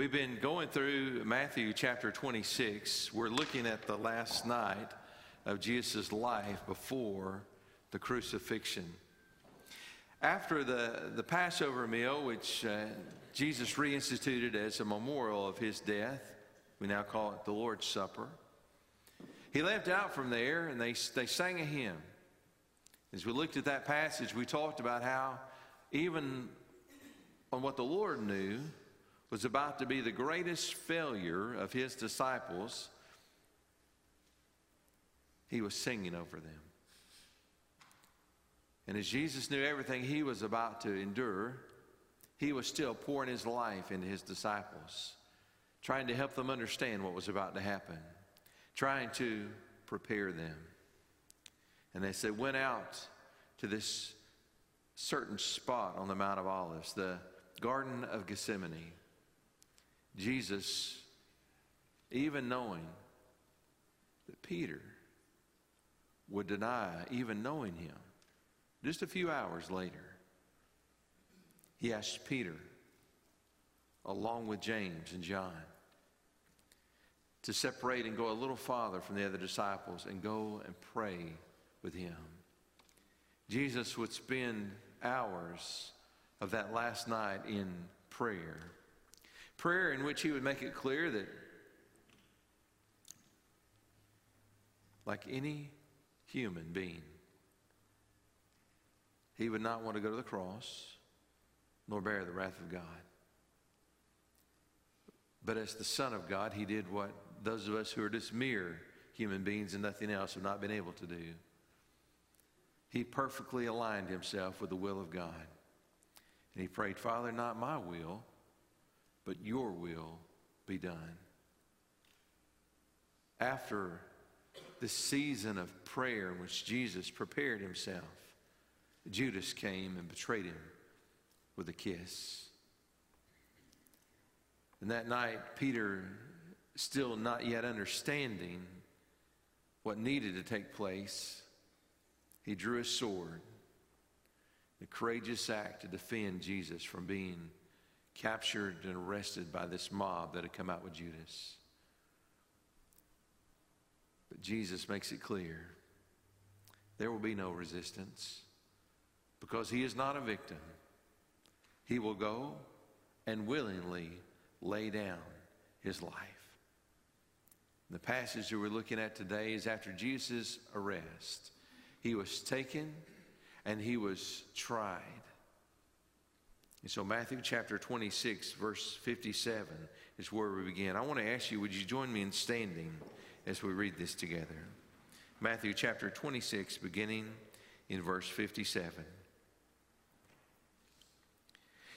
We've been going through Matthew chapter 26. We're looking at the last night of Jesus' life before the crucifixion. After the, the Passover meal, which uh, Jesus reinstituted as a memorial of his death, we now call it the Lord's Supper. He left out from there and they, they sang a hymn. As we looked at that passage, we talked about how even on what the Lord knew was about to be the greatest failure of his disciples, he was singing over them. And as Jesus knew everything he was about to endure, he was still pouring his life into his disciples, trying to help them understand what was about to happen, trying to prepare them. And they said, went out to this certain spot on the Mount of Olives, the Garden of Gethsemane. Jesus, even knowing that Peter would deny even knowing him, just a few hours later, he asked Peter, along with James and John, to separate and go a little farther from the other disciples and go and pray with him. Jesus would spend hours of that last night in prayer. Prayer in which he would make it clear that, like any human being, he would not want to go to the cross nor bear the wrath of God. But as the Son of God, he did what those of us who are just mere human beings and nothing else have not been able to do. He perfectly aligned himself with the will of God. And he prayed, Father, not my will, but your will be done. After this season of prayer in which Jesus prepared himself, Judas came and betrayed him with a kiss. And that night, Peter, still not yet understanding what needed to take place, he drew his sword, the courageous act to defend Jesus from being captured and arrested by this mob that had come out with Judas. But Jesus makes it clear there will be no resistance because he is not a victim. He will go and willingly lay down his life. The passage that we're looking at today is after Jesus' arrest. He was taken and he was tried. And so, Matthew chapter 26, verse 57 is where we begin. I want to ask you, would you join me in standing as we read this together? Matthew chapter 26, beginning in verse 57.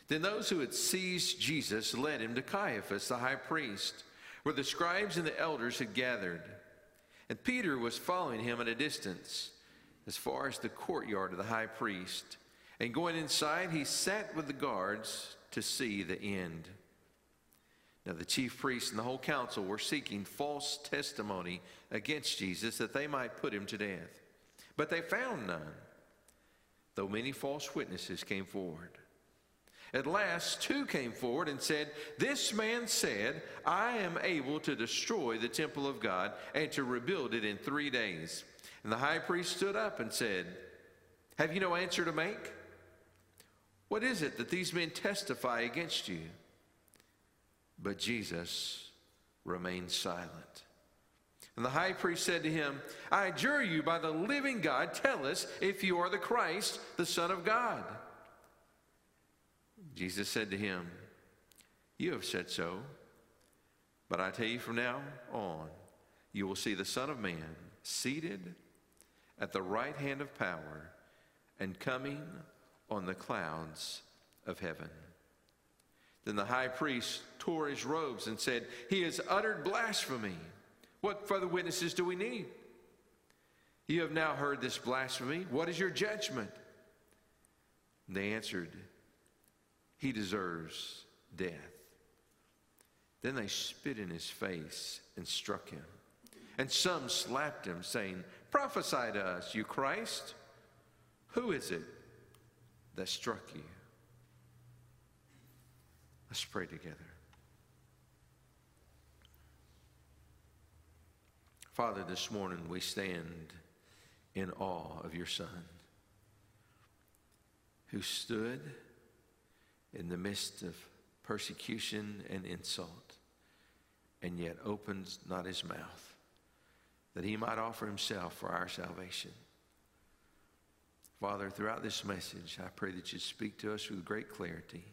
Then those who had seized Jesus led him to Caiaphas, the high priest, where the scribes and the elders had gathered. And Peter was following him at a distance, as far as the courtyard of the high priest. And going inside, he sat with the guards to see the end. Now, the chief priests and the whole council were seeking false testimony against Jesus that they might put him to death. But they found none, though many false witnesses came forward. At last, two came forward and said, This man said, I am able to destroy the temple of God and to rebuild it in three days. And the high priest stood up and said, Have you no answer to make? What is it that these men testify against you? But Jesus remained silent. And the high priest said to him, I adjure you by the living God, tell us if you are the Christ, the Son of God. Jesus said to him, You have said so, but I tell you from now on, you will see the Son of Man seated at the right hand of power and coming on the clouds of heaven. Then the high priest tore his robes and said, He has uttered blasphemy. What further witnesses do we need? You have now heard this blasphemy. What is your judgment? And they answered, he deserves death. Then they spit in his face and struck him. And some slapped him, saying, Prophesy to us, you Christ. Who is it that struck you. Let's pray together. Father, this morning we stand in awe of your Son who stood in the midst of persecution and insult and yet opened not his mouth that he might offer himself for our salvation. Father, throughout this message, I pray that you speak to us with great clarity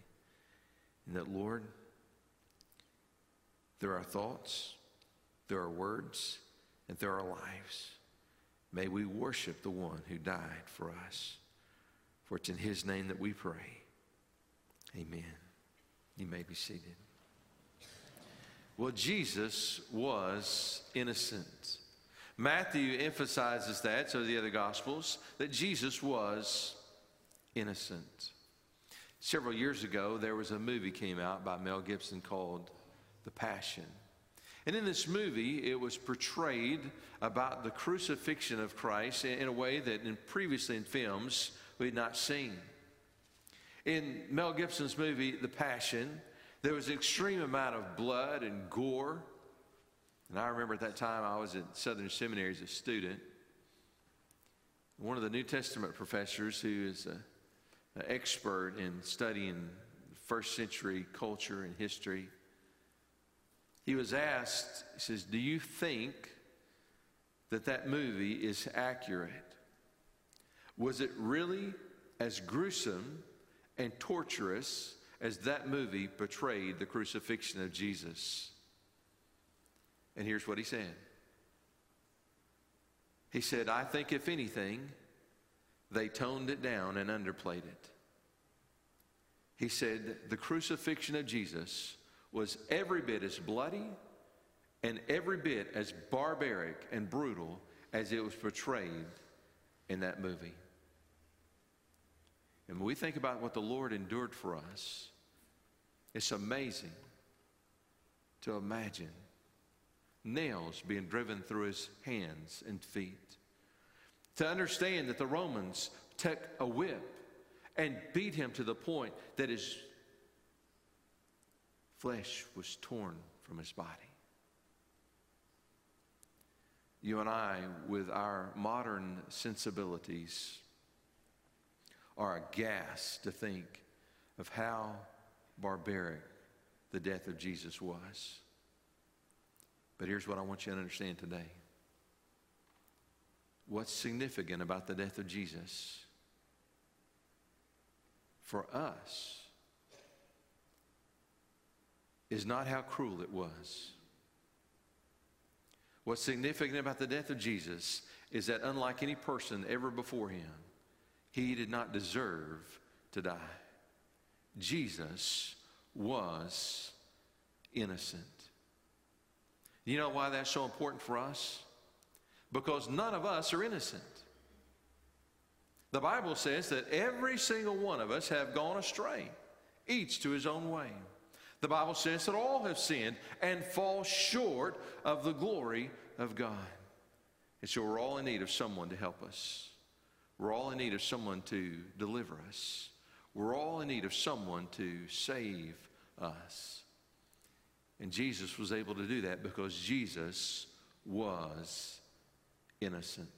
and that, Lord, through our thoughts, through our words, and through our lives. May we worship the one who died for us. For it's in his name that we pray. Amen. You may be seated. Well, Jesus was innocent. Matthew emphasizes that, so the other Gospels, that Jesus was innocent. Several years ago, there was a movie came out by Mel Gibson called The Passion. And in this movie, it was portrayed about the crucifixion of Christ in a way that in previously in films we had not seen. In Mel Gibson's movie, The Passion, there was an extreme amount of blood and gore. And I remember at that time I was at Southern Seminary as a student. One of the New Testament professors, who is an expert in studying first century culture and history, he was asked, he says, Do you think that that movie is accurate? Was it really as gruesome and torturous as that movie portrayed the crucifixion of Jesus? And here's what he said He said, I think if anything, they toned it down and underplayed it. He said, The crucifixion of Jesus was every bit as bloody and every bit as barbaric and brutal as it was portrayed in that movie. And when we think about what the Lord endured for us, it's amazing to imagine nails being driven through his hands and feet. To understand that the Romans took a whip and beat him to the point that his flesh was torn from his body. You and I, with our modern sensibilities, are aghast to think of how barbaric the death of Jesus was. But here's what I want you to understand today. What's significant about the death of Jesus? For us, is not how cruel it was. What's significant about the death of Jesus is that unlike any person ever before him, he did not deserve to die. Jesus was innocent. You know why that's so important for us? Because none of us are innocent. The Bible says that every single one of us have gone astray, each to his own way. The Bible says that all have sinned and fall short of the glory of God. And so we're all in need of someone to help us. We're all in need of someone to deliver us. We're all in need of someone to save us. And Jesus was able to do that because Jesus was innocent.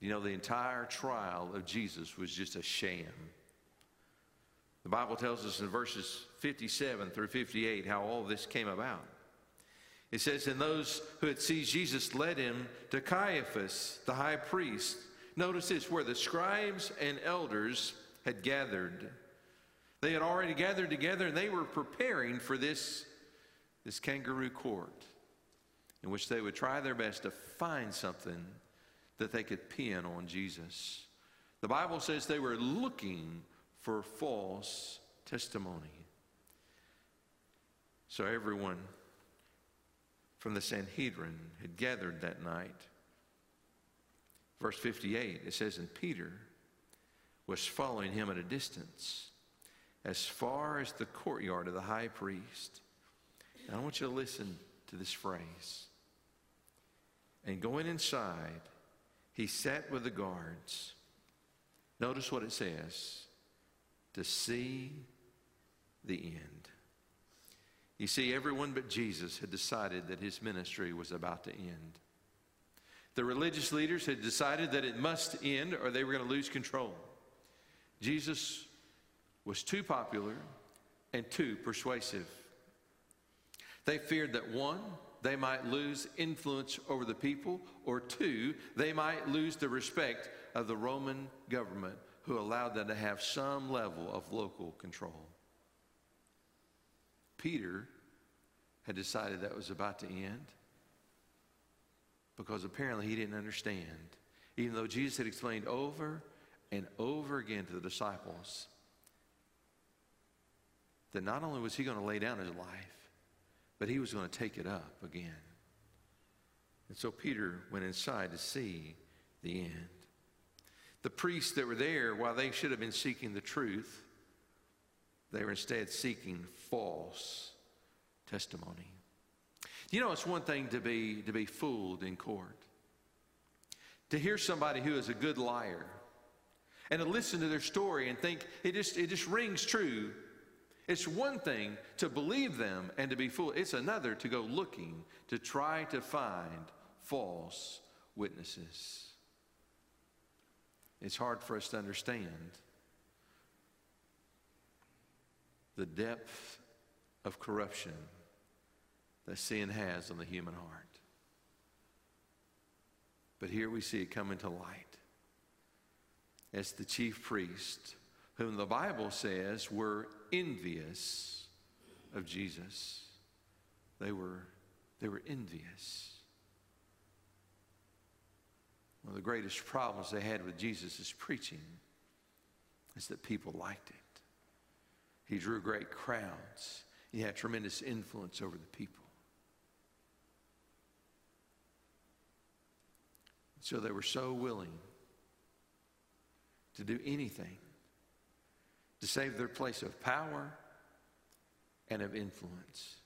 You know, the entire trial of Jesus was just a sham. The Bible tells us in verses 57 through 58 how all this came about. It says, And those who had seized Jesus led him to Caiaphas, the high priest. Notice this, where the scribes and elders had gathered. They had already gathered together and they were preparing for this, this kangaroo court in which they would try their best to find something that they could pin on Jesus. The Bible says they were looking for false testimony. So everyone from the Sanhedrin had gathered that night. Verse 58, it says, And Peter was following him at a distance as far as the courtyard of the high priest. And I want you to listen to this phrase. And going inside, he sat with the guards. Notice what it says to see the end. You see, everyone but Jesus had decided that his ministry was about to end. The religious leaders had decided that it must end or they were going to lose control. Jesus was too popular and too persuasive. They feared that one, they might lose influence over the people, or two, they might lose the respect of the Roman government who allowed them to have some level of local control. Peter had decided that was about to end because apparently he didn't understand. Even though Jesus had explained over and over again to the disciples that not only was he going to lay down his life, but he was going to take it up again. And so Peter went inside to see the end. The priests that were there, while they should have been seeking the truth, they were instead seeking false testimony. You know, it's one thing to be, to be fooled in court, to hear somebody who is a good liar, and to listen to their story and think it just, it just rings true. It's one thing to believe them and to be fooled, it's another to go looking to try to find false witnesses. It's hard for us to understand the depth of corruption that sin has on the human heart. But here we see it coming to light as the chief priest, whom the Bible says were envious of Jesus. They were, they were envious. One of the greatest problems they had with Jesus' preaching is that people liked it. He drew great crowds. He had tremendous influence over the people. So they were so willing to do anything to save their place of power and of influence.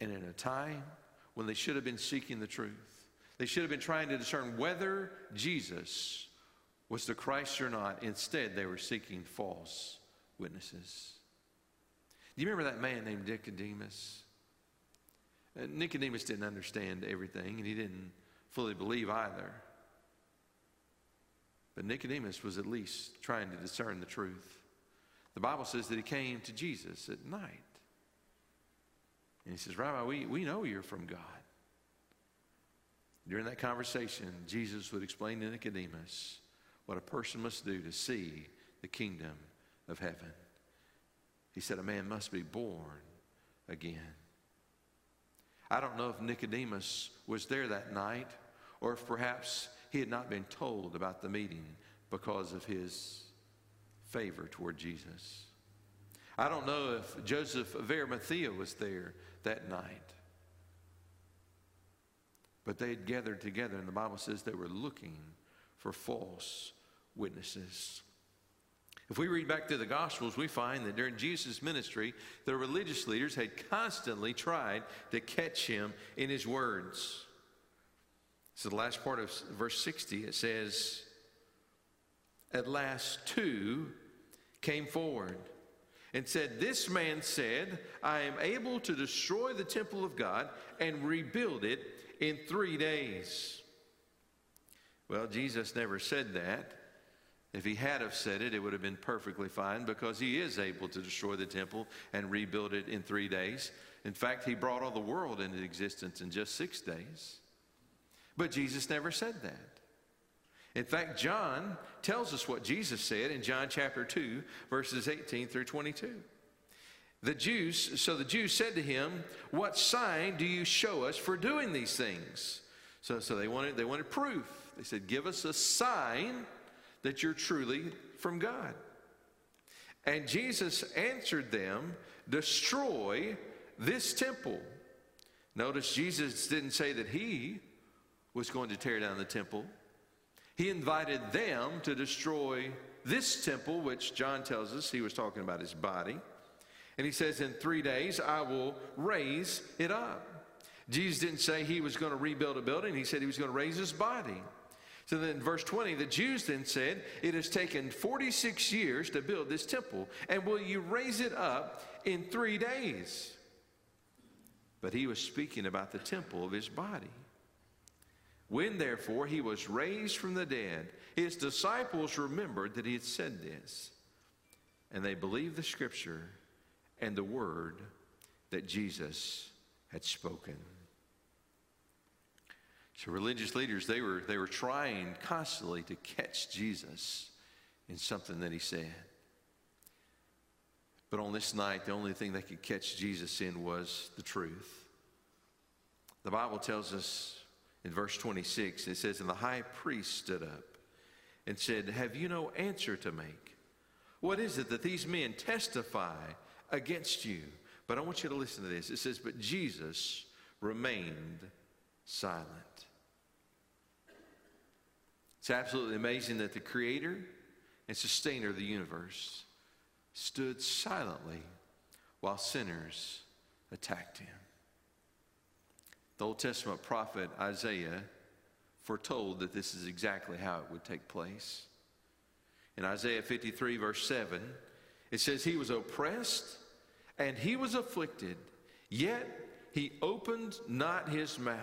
And in a time when they should have been seeking the truth, they should have been trying to discern whether Jesus was the Christ or not. Instead, they were seeking false witnesses. Do you remember that man named Nicodemus? Uh, Nicodemus didn't understand everything, and he didn't fully believe either. But Nicodemus was at least trying to discern the truth. The Bible says that he came to Jesus at night. And he says, Rabbi, we, we know you're from God. During that conversation, Jesus would explain to Nicodemus what a person must do to see the kingdom of heaven. He said, A man must be born again. I don't know if Nicodemus was there that night or if perhaps he had not been told about the meeting because of his favor toward Jesus. I don't know if Joseph of Arimathea was there that night. But they had gathered together, and the Bible says they were looking for false witnesses. If we read back through the Gospels, we find that during Jesus' ministry, the religious leaders had constantly tried to catch him in his words. So, the last part of verse 60, it says, At last, two came forward and said, This man said, I am able to destroy the temple of God and rebuild it in three days. Well, Jesus never said that. If he had have said it, it would have been perfectly fine because he is able to destroy the temple and rebuild it in three days. In fact, he brought all the world into existence in just six days. But Jesus never said that. In fact, John tells us what Jesus said in John chapter 2, verses 18 through 22. The Jews, so the Jews said to him, What sign do you show us for doing these things? So, so they, wanted, they wanted proof. They said, Give us a sign that you're truly from God. And Jesus answered them, Destroy this temple. Notice Jesus didn't say that he was going to tear down the temple. He invited them to destroy this temple, which John tells us he was talking about his body. And he says, In three days I will raise it up. Jesus didn't say he was going to rebuild a building, he said he was going to raise his body. So then, in verse 20, the Jews then said, It has taken 46 years to build this temple, and will you raise it up in three days? but he was speaking about the temple of his body. When therefore he was raised from the dead, his disciples remembered that he had said this, and they believed the scripture and the word that Jesus had spoken. So religious leaders, they were, they were trying constantly to catch Jesus in something that he said. But on this night, the only thing they could catch Jesus in was the truth. The Bible tells us in verse 26, it says, And the high priest stood up and said, Have you no answer to make? What is it that these men testify against you? But I want you to listen to this. It says, But Jesus remained silent. It's absolutely amazing that the creator and sustainer of the universe stood silently while sinners attacked him. The Old Testament prophet Isaiah foretold that this is exactly how it would take place. In Isaiah 53, verse 7, it says, He was oppressed and he was afflicted, yet he opened not his mouth.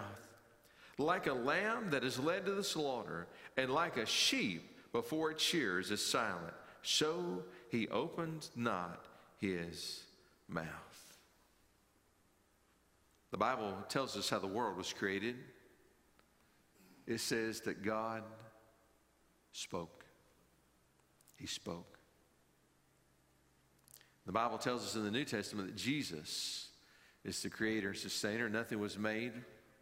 Like a lamb that is led to the slaughter, and like a sheep before its shears is silent, so he opened not his mouth. The Bible tells us how the world was created. It says that God spoke. He spoke. The Bible tells us in the New Testament that Jesus is the creator and sustainer. Nothing was made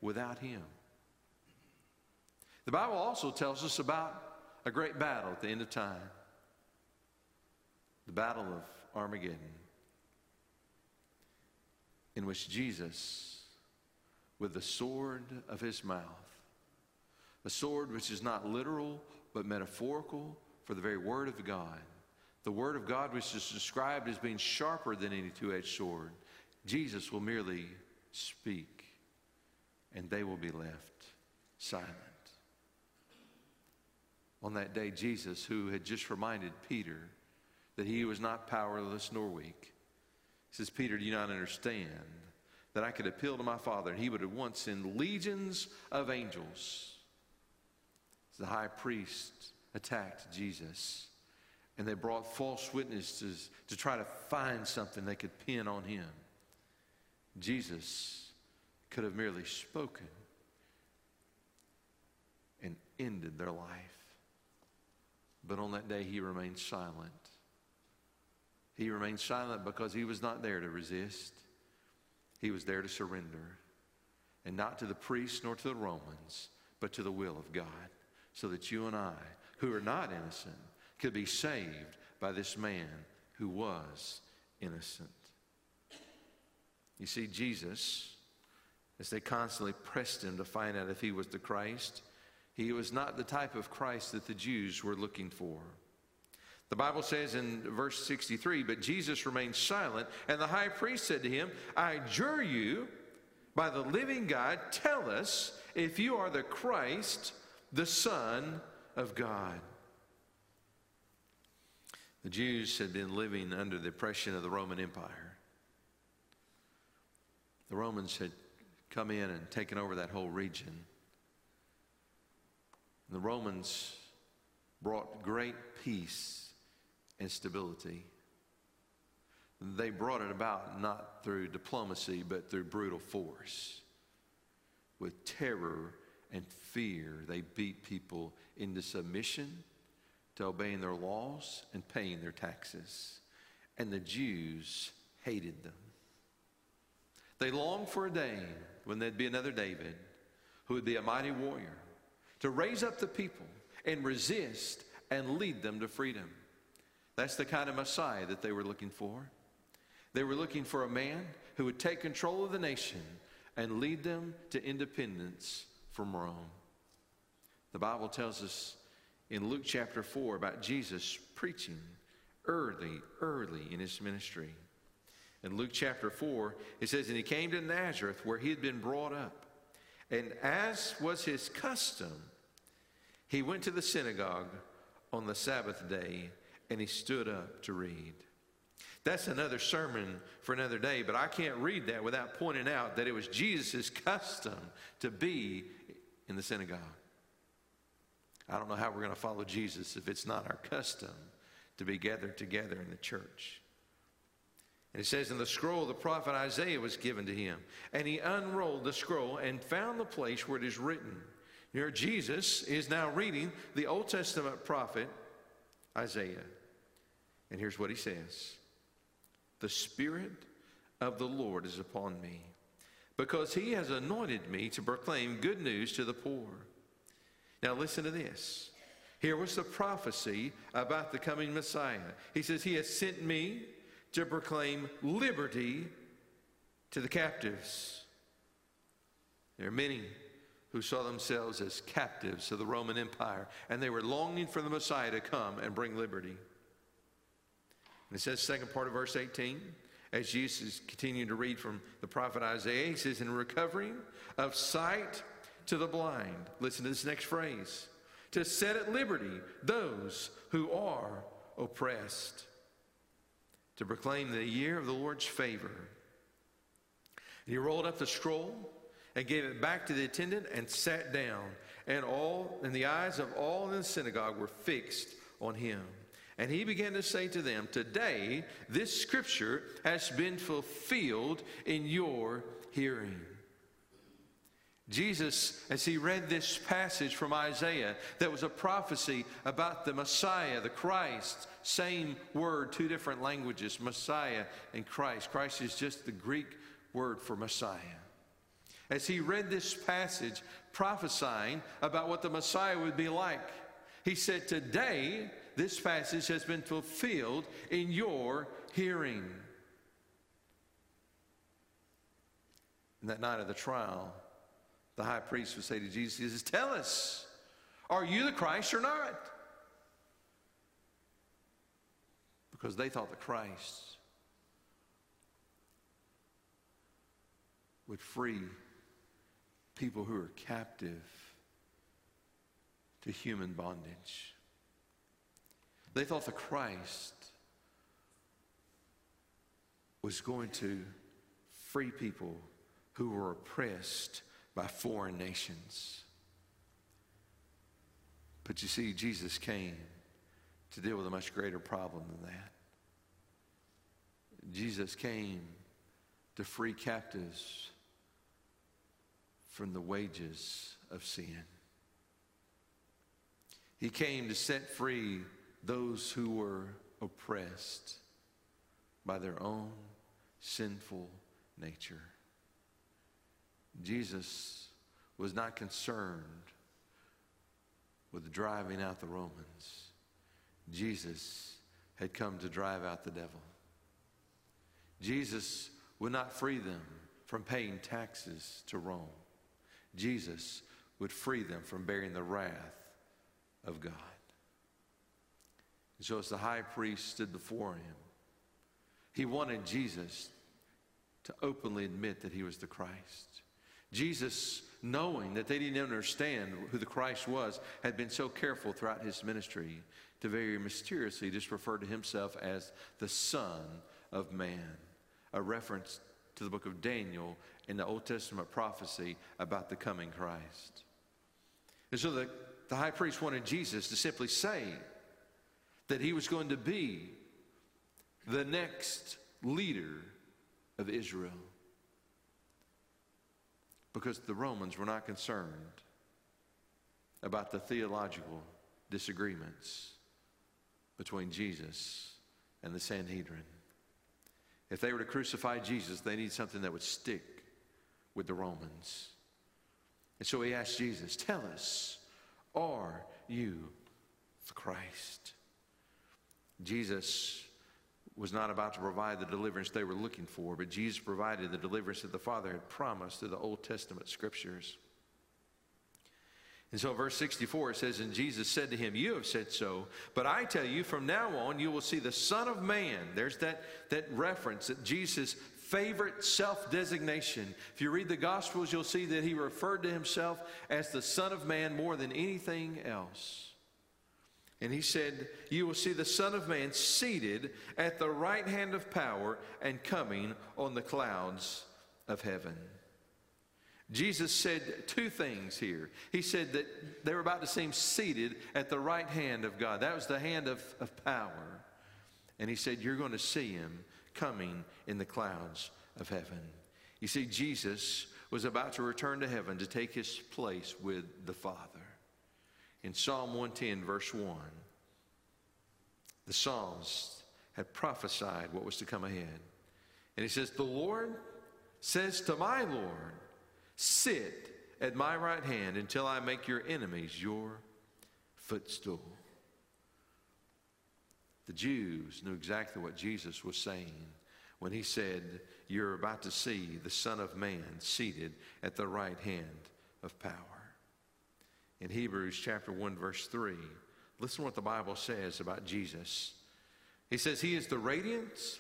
without him. The Bible also tells us about a great battle at the end of time the Battle of Armageddon, in which Jesus, with the sword of his mouth, a sword which is not literal but metaphorical for the very Word of God, the Word of God which is described as being sharper than any two edged sword, Jesus will merely speak and they will be left silent. On that day, Jesus, who had just reminded Peter that he was not powerless nor weak. Says, Peter, do you not understand that I could appeal to my Father and he would at once send legions of angels? The high priest attacked Jesus and they brought false witnesses to try to find something they could pin on him. Jesus could have merely spoken and ended their life. But on that day, he remained silent. He remained silent because he was not there to resist. He was there to surrender. And not to the priests nor to the Romans, but to the will of God. So that you and I, who are not innocent, could be saved by this man who was innocent. You see, Jesus, as they constantly pressed him to find out if he was the Christ, he was not the type of Christ that the Jews were looking for. The Bible says in verse 63 But Jesus remained silent, and the high priest said to him, I adjure you by the living God, tell us if you are the Christ, the Son of God. The Jews had been living under the oppression of the Roman Empire. The Romans had come in and taken over that whole region. The Romans brought great peace and stability. They brought it about not through diplomacy, but through brutal force. With terror and fear, they beat people into submission to obeying their laws and paying their taxes. And the Jews hated them. They longed for a day when there'd be another David who would be a mighty warrior to raise up the people and resist and lead them to freedom. That's the kind of Messiah that they were looking for. They were looking for a man who would take control of the nation and lead them to independence from Rome. The Bible tells us in Luke chapter 4 about Jesus preaching early, early in his ministry. In Luke chapter 4, it says, And he came to Nazareth where he had been brought up. And as was his custom, he went to the synagogue on the Sabbath day and he stood up to read. That's another sermon for another day, but I can't read that without pointing out that it was Jesus' custom to be in the synagogue. I don't know how we're going to follow Jesus if it's not our custom to be gathered together in the church. And it says, In the scroll, the prophet Isaiah was given to him. And he unrolled the scroll and found the place where it is written. Here, Jesus is now reading the Old Testament prophet Isaiah. And here's what he says The Spirit of the Lord is upon me, because he has anointed me to proclaim good news to the poor. Now, listen to this. Here was the prophecy about the coming Messiah. He says, He has sent me to proclaim liberty to the captives. There are many who saw themselves as captives of the Roman Empire, and they were longing for the Messiah to come and bring liberty. It says, second part of verse 18, as Jesus continued to read from the prophet Isaiah, he says, In recovering of sight to the blind, listen to this next phrase, to set at liberty those who are oppressed, to proclaim the year of the Lord's favor. And he rolled up the scroll and gave it back to the attendant and sat down. And all and the eyes of all in the synagogue were fixed on him. And he began to say to them, Today this scripture has been fulfilled in your hearing. Jesus, as he read this passage from Isaiah, that was a prophecy about the Messiah, the Christ, same word, two different languages, Messiah and Christ. Christ is just the Greek word for Messiah. As he read this passage prophesying about what the Messiah would be like, he said, Today, this passage has been fulfilled in your hearing. And that night of the trial, the high priest would say to Jesus, Tell us, are you the Christ or not? Because they thought the Christ would free people who are captive to human bondage. They thought the Christ was going to free people who were oppressed by foreign nations. But you see, Jesus came to deal with a much greater problem than that. Jesus came to free captives from the wages of sin. He came to set free those who were oppressed by their own sinful nature. Jesus was not concerned with driving out the Romans. Jesus had come to drive out the devil. Jesus would not free them from paying taxes to Rome. Jesus would free them from bearing the wrath of God. And so as the high priest stood before him, he wanted Jesus to openly admit that he was the Christ. Jesus, knowing that they didn't understand who the Christ was, had been so careful throughout his ministry to very mysteriously just refer to himself as the Son of Man, a reference to the book of Daniel in the Old Testament prophecy about the coming Christ. And so the, the high priest wanted Jesus to simply say that he was going to be the next leader of Israel because the Romans were not concerned about the theological disagreements between Jesus and the Sanhedrin. If they were to crucify Jesus, they need something that would stick with the Romans. And so he asked Jesus, Tell us, are you the Christ? Jesus was not about to provide the deliverance they were looking for, but Jesus provided the deliverance that the Father had promised through the Old Testament scriptures. And so, verse 64 it says, And Jesus said to him, You have said so, but I tell you, from now on you will see the Son of Man. There's that, that reference that Jesus' favorite self designation. If you read the Gospels, you'll see that he referred to himself as the Son of Man more than anything else. And he said, You will see the Son of Man seated at the right hand of power and coming on the clouds of heaven. Jesus said two things here. He said that they were about to see him seated at the right hand of God. That was the hand of, of power. And he said, You're going to see him coming in the clouds of heaven. You see, Jesus was about to return to heaven to take his place with the Father. In Psalm 110, verse 1, the Psalms had prophesied what was to come ahead. And he says, The Lord says to my Lord, Sit at my right hand until I make your enemies your footstool. The Jews knew exactly what Jesus was saying when he said, You're about to see the Son of Man seated at the right hand of power. In Hebrews chapter 1, verse 3, listen what the Bible says about Jesus. He says, He is the radiance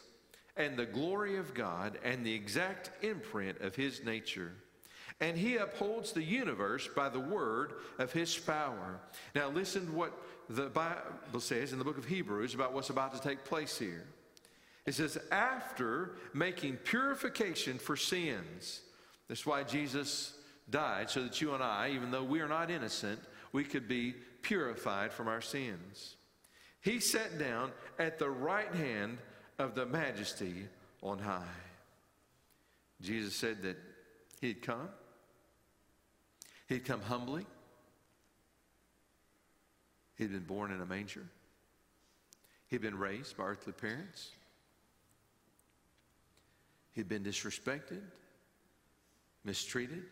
and the glory of God and the exact imprint of His nature and he upholds the universe by the word of his power. Now, listen to what the Bible says in the book of Hebrews about what's about to take place here. It says, after making purification for sins, that's why Jesus died, so that you and I, even though we are not innocent, we could be purified from our sins. He sat down at the right hand of the majesty on high. Jesus said that he'd come He'd come humbly. He'd been born in a manger. He'd been raised by earthly parents. He'd been disrespected, mistreated,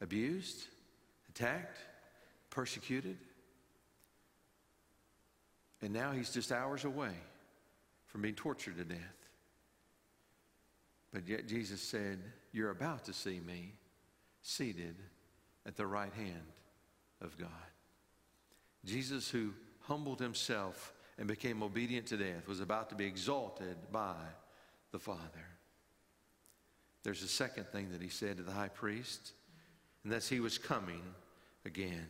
abused, attacked, persecuted. And now he's just hours away from being tortured to death. But yet Jesus said, You're about to see me seated at the right hand of God. Jesus, who humbled himself and became obedient to death, was about to be exalted by the Father. There's a second thing that he said to the high priest, and that's he was coming again.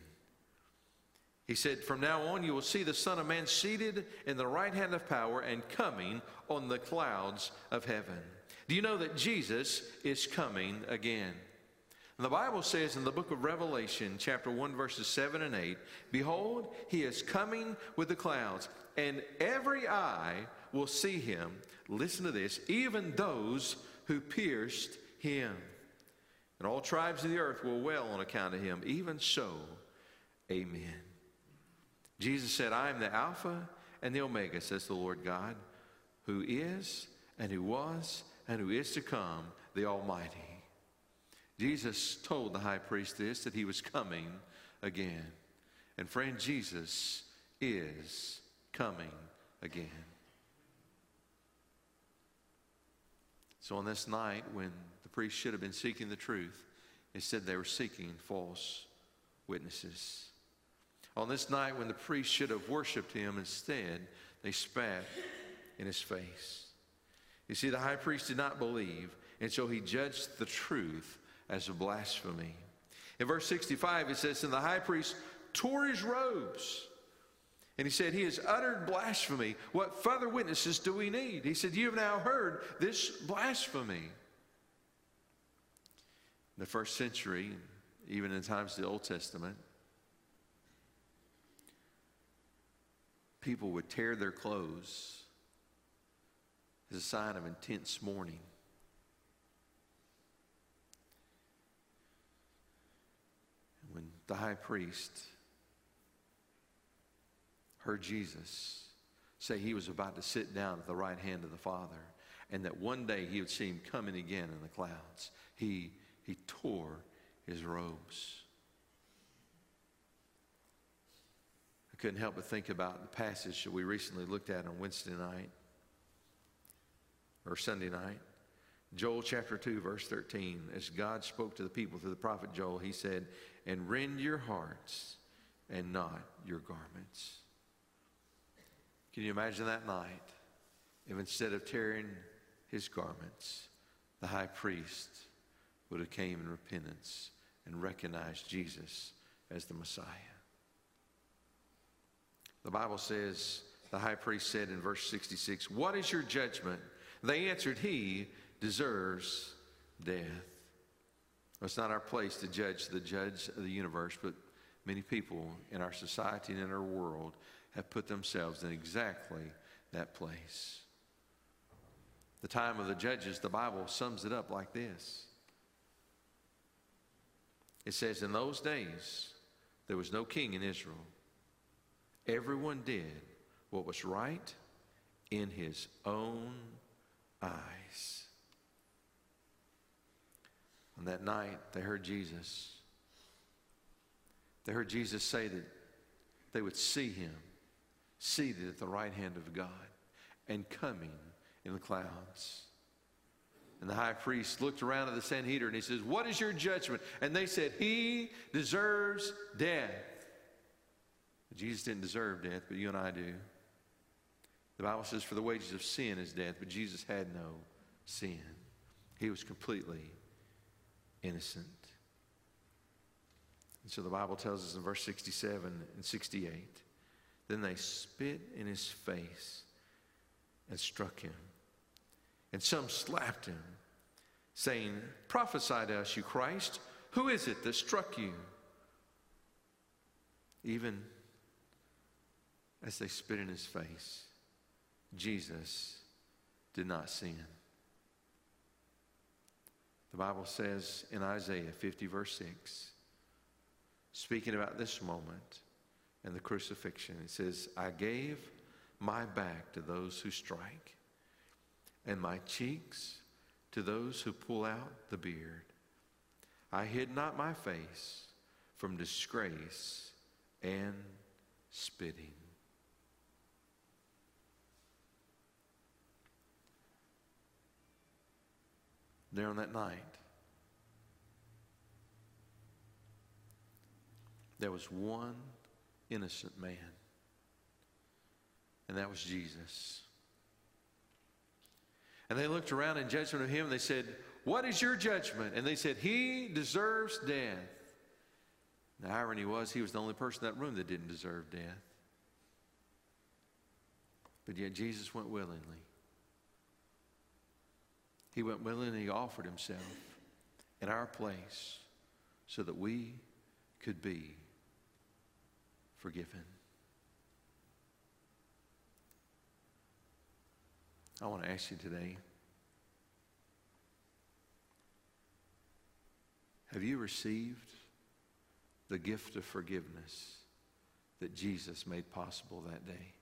He said, From now on, you will see the Son of Man seated in the right hand of power and coming on the clouds of heaven. Do you know that Jesus is coming again? And the Bible says in the book of Revelation, chapter 1, verses 7 and 8 Behold, he is coming with the clouds, and every eye will see him. Listen to this even those who pierced him. And all tribes of the earth will wail on account of him. Even so, amen. Jesus said, I am the Alpha and the Omega, says the Lord God, who is and who was and who is to come, the Almighty. Jesus told the high priest this that he was coming again. And friend, Jesus is coming again. So on this night, when the priest should have been seeking the truth, instead they were seeking false witnesses. On this night, when the priests should have worshiped him, instead they spat in his face. You see, the high priest did not believe, and so he judged the truth as a blasphemy. In verse 65, it says, And the high priest tore his robes. And he said, He has uttered blasphemy. What further witnesses do we need? He said, You have now heard this blasphemy. The first century, even in times of the Old Testament, people would tear their clothes as a sign of intense mourning. When the high priest heard Jesus say he was about to sit down at the right hand of the Father and that one day he would see him coming again in the clouds, he, he tore his robes. I couldn't help but think about the passage that we recently looked at on Wednesday night or Sunday night. Joel chapter 2, verse 13, as God spoke to the people through the prophet Joel, he said, And rend your hearts and not your garments. Can you imagine that night if instead of tearing his garments, the high priest would have came in repentance and recognized Jesus as the Messiah? The Bible says, the high priest said in verse 66, What is your judgment? They answered, He deserves death. Well, it's not our place to judge the judge of the universe, but many people in our society and in our world have put themselves in exactly that place. The time of the judges, the Bible sums it up like this it says, In those days, there was no king in Israel. Everyone did what was right in his own eyes. On that night, they heard Jesus. They heard Jesus say that they would see him seated at the right hand of God and coming in the clouds. And the high priest looked around at the Sanhedrin and he says, What is your judgment? And they said, He deserves death. Jesus didn't deserve death, but you and I do. The Bible says, For the wages of sin is death, but Jesus had no sin. He was completely innocent. And so the Bible tells us in verse 67 and 68 then they spit in his face and struck him. And some slapped him, saying, Prophesy to us, you Christ. Who is it that struck you? Even as they spit in his face, Jesus did not sin. The Bible says in Isaiah 50, verse 6, speaking about this moment and the crucifixion, it says, I gave my back to those who strike, and my cheeks to those who pull out the beard. I hid not my face from disgrace and spitting. There on that night, there was one innocent man and that was Jesus. And they looked around in judgment of him and they said, What is your judgment? And they said, He deserves death. The irony was, he was the only person in that room that didn't deserve death. But yet Jesus went willingly. He went willingly, he offered himself in our place so that we could be forgiven. I want to ask you today have you received the gift of forgiveness that Jesus made possible that day?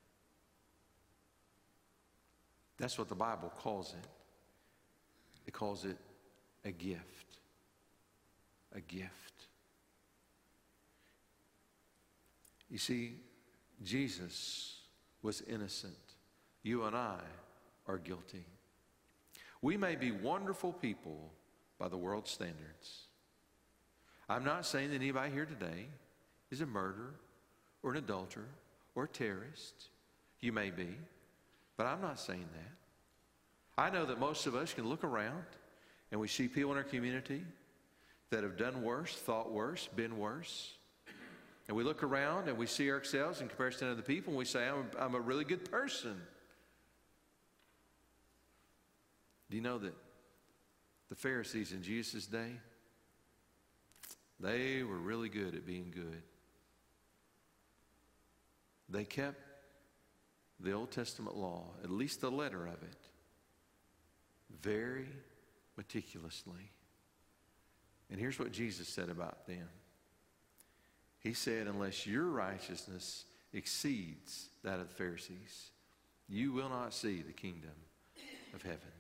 That's what the Bible calls it. It calls it a gift. A gift. You see, Jesus was innocent. You and I are guilty. We may be wonderful people by the world's standards. I'm not saying that anybody here today is a murderer or an adulterer or a terrorist. You may be, but I'm not saying that. I know that most of us can look around and we see people in our community that have done worse, thought worse, been worse. And we look around and we see ourselves in comparison to other people and we say, I'm, I'm a really good person. Do you know that the Pharisees in Jesus' day, they were really good at being good. They kept the Old Testament law, at least the letter of it, very meticulously. And here's what Jesus said about them He said, Unless your righteousness exceeds that of the Pharisees, you will not see the kingdom of heaven.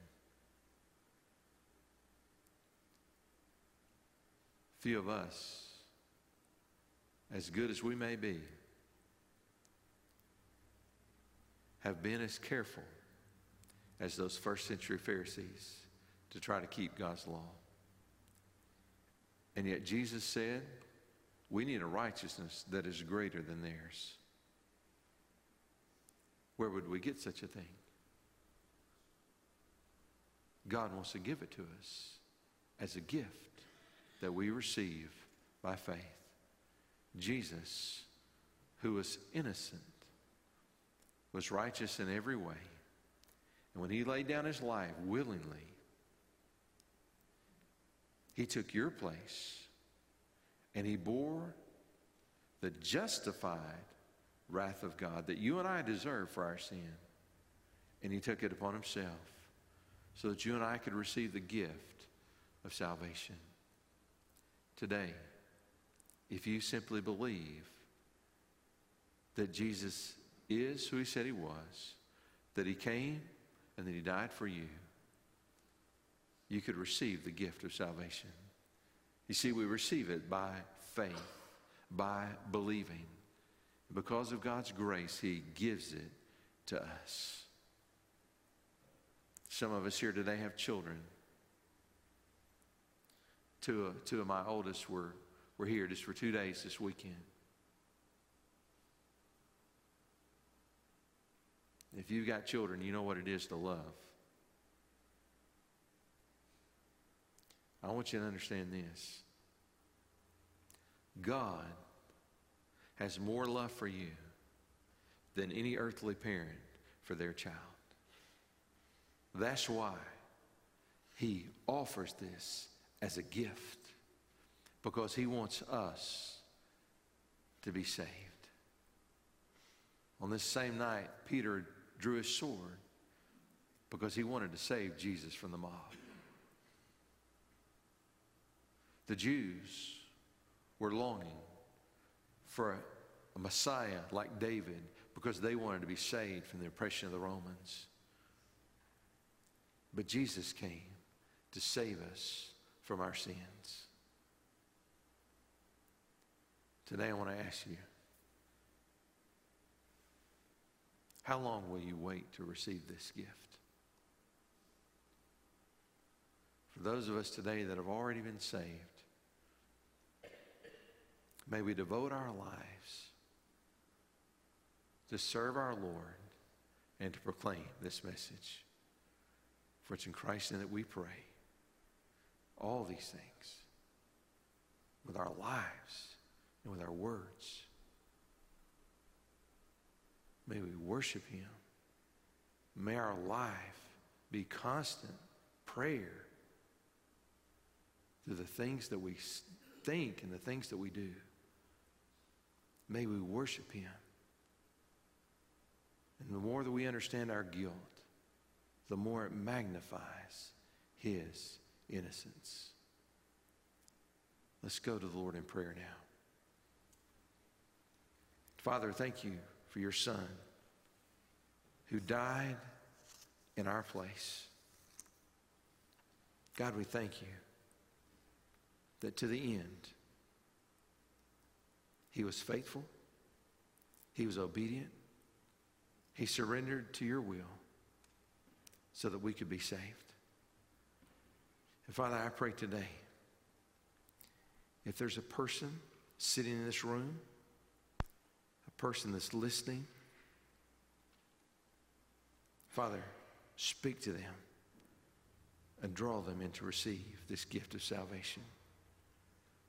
Few of us, as good as we may be, have been as careful as those first century Pharisees to try to keep God's law. And yet Jesus said, we need a righteousness that is greater than theirs. Where would we get such a thing? God wants to give it to us as a gift that we receive by faith. Jesus, who was innocent, was righteous in every way. And when he laid down his life willingly, he took your place and he bore the justified wrath of God that you and I deserve for our sin. And he took it upon himself so that you and I could receive the gift of salvation. Today, if you simply believe that Jesus is who he said he was, that he came and that he died for you, you could receive the gift of salvation. You see, we receive it by faith, by believing. Because of God's grace, he gives it to us. Some of us here today have children. Two, of, two of my oldest were, were here just for two days this weekend. If you've got children, you know what it is to love. I want you to understand this God has more love for you than any earthly parent for their child. That's why He offers this as a gift, because He wants us to be saved. On this same night, Peter drew his sword because he wanted to save Jesus from the mob. The Jews were longing for a, Messiah like David because they wanted to be saved from the oppression of the Romans. But Jesus came to save us from our sins. Today I want to ask you How long will you wait to receive this gift? For those of us today that have already been saved, may we devote our lives to serve our Lord and to proclaim this message. For it's in Christ's name that we pray all these things with our lives and with our words. May we worship Him. May our life be constant prayer through the things that we think and the things that we do. May we worship Him. And the more that we understand our guilt, the more it magnifies His innocence. Let's go to the Lord in prayer now. Father, thank you for your Son who died in our place. God, we thank you that to the end, he was faithful, he was obedient, he surrendered to your will so that we could be saved. And Father, I pray today if there's a person sitting in this room a person that's listening, Father, speak to them and draw them in to receive this gift of salvation.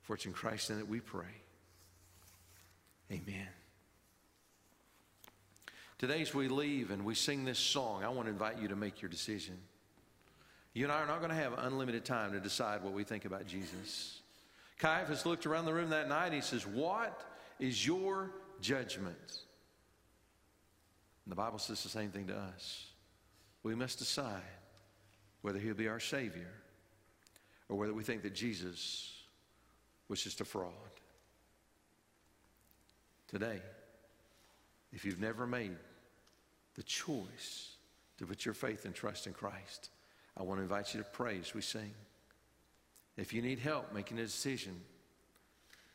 For it's in Christ's name that we pray. Amen. Today, as we leave and we sing this song, I want to invite you to make your decision. You and I are not going to have unlimited time to decide what we think about Jesus. Caiaphas looked around the room that night and he says, What is your judgment. And the Bible says the same thing to us. We must decide whether he'll be our Savior or whether we think that Jesus was just a fraud. Today, if you've never made the choice to put your faith and trust in Christ, I want to invite you to pray as we sing. If you need help making a decision,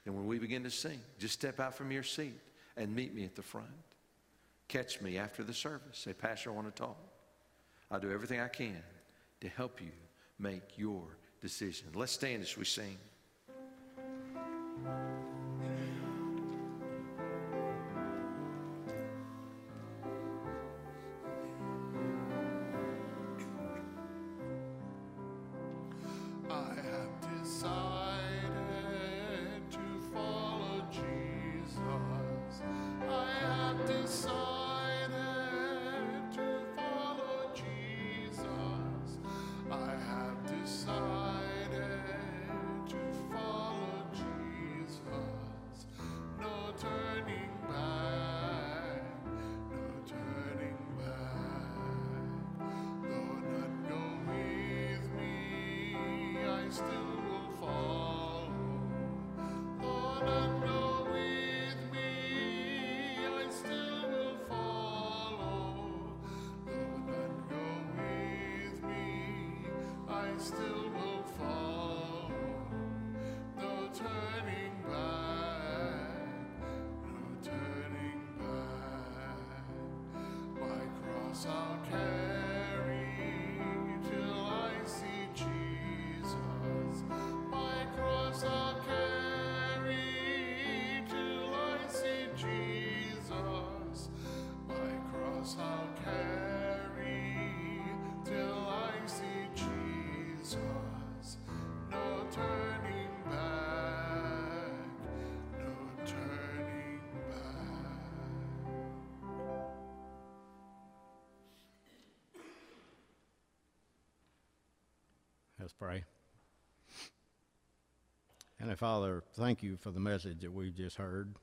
then when we begin to sing, just step out from your seat and meet me at the front. Catch me after the service. Say, Pastor, I want to talk. I'll do everything I can to help you make your decision. Let's stand as we sing. Let's pray. And Father, thank you for the message that we've just heard.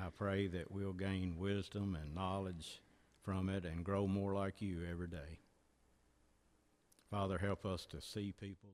I pray that we'll gain wisdom and knowledge from it and grow more like you every day. Father, help us to see people.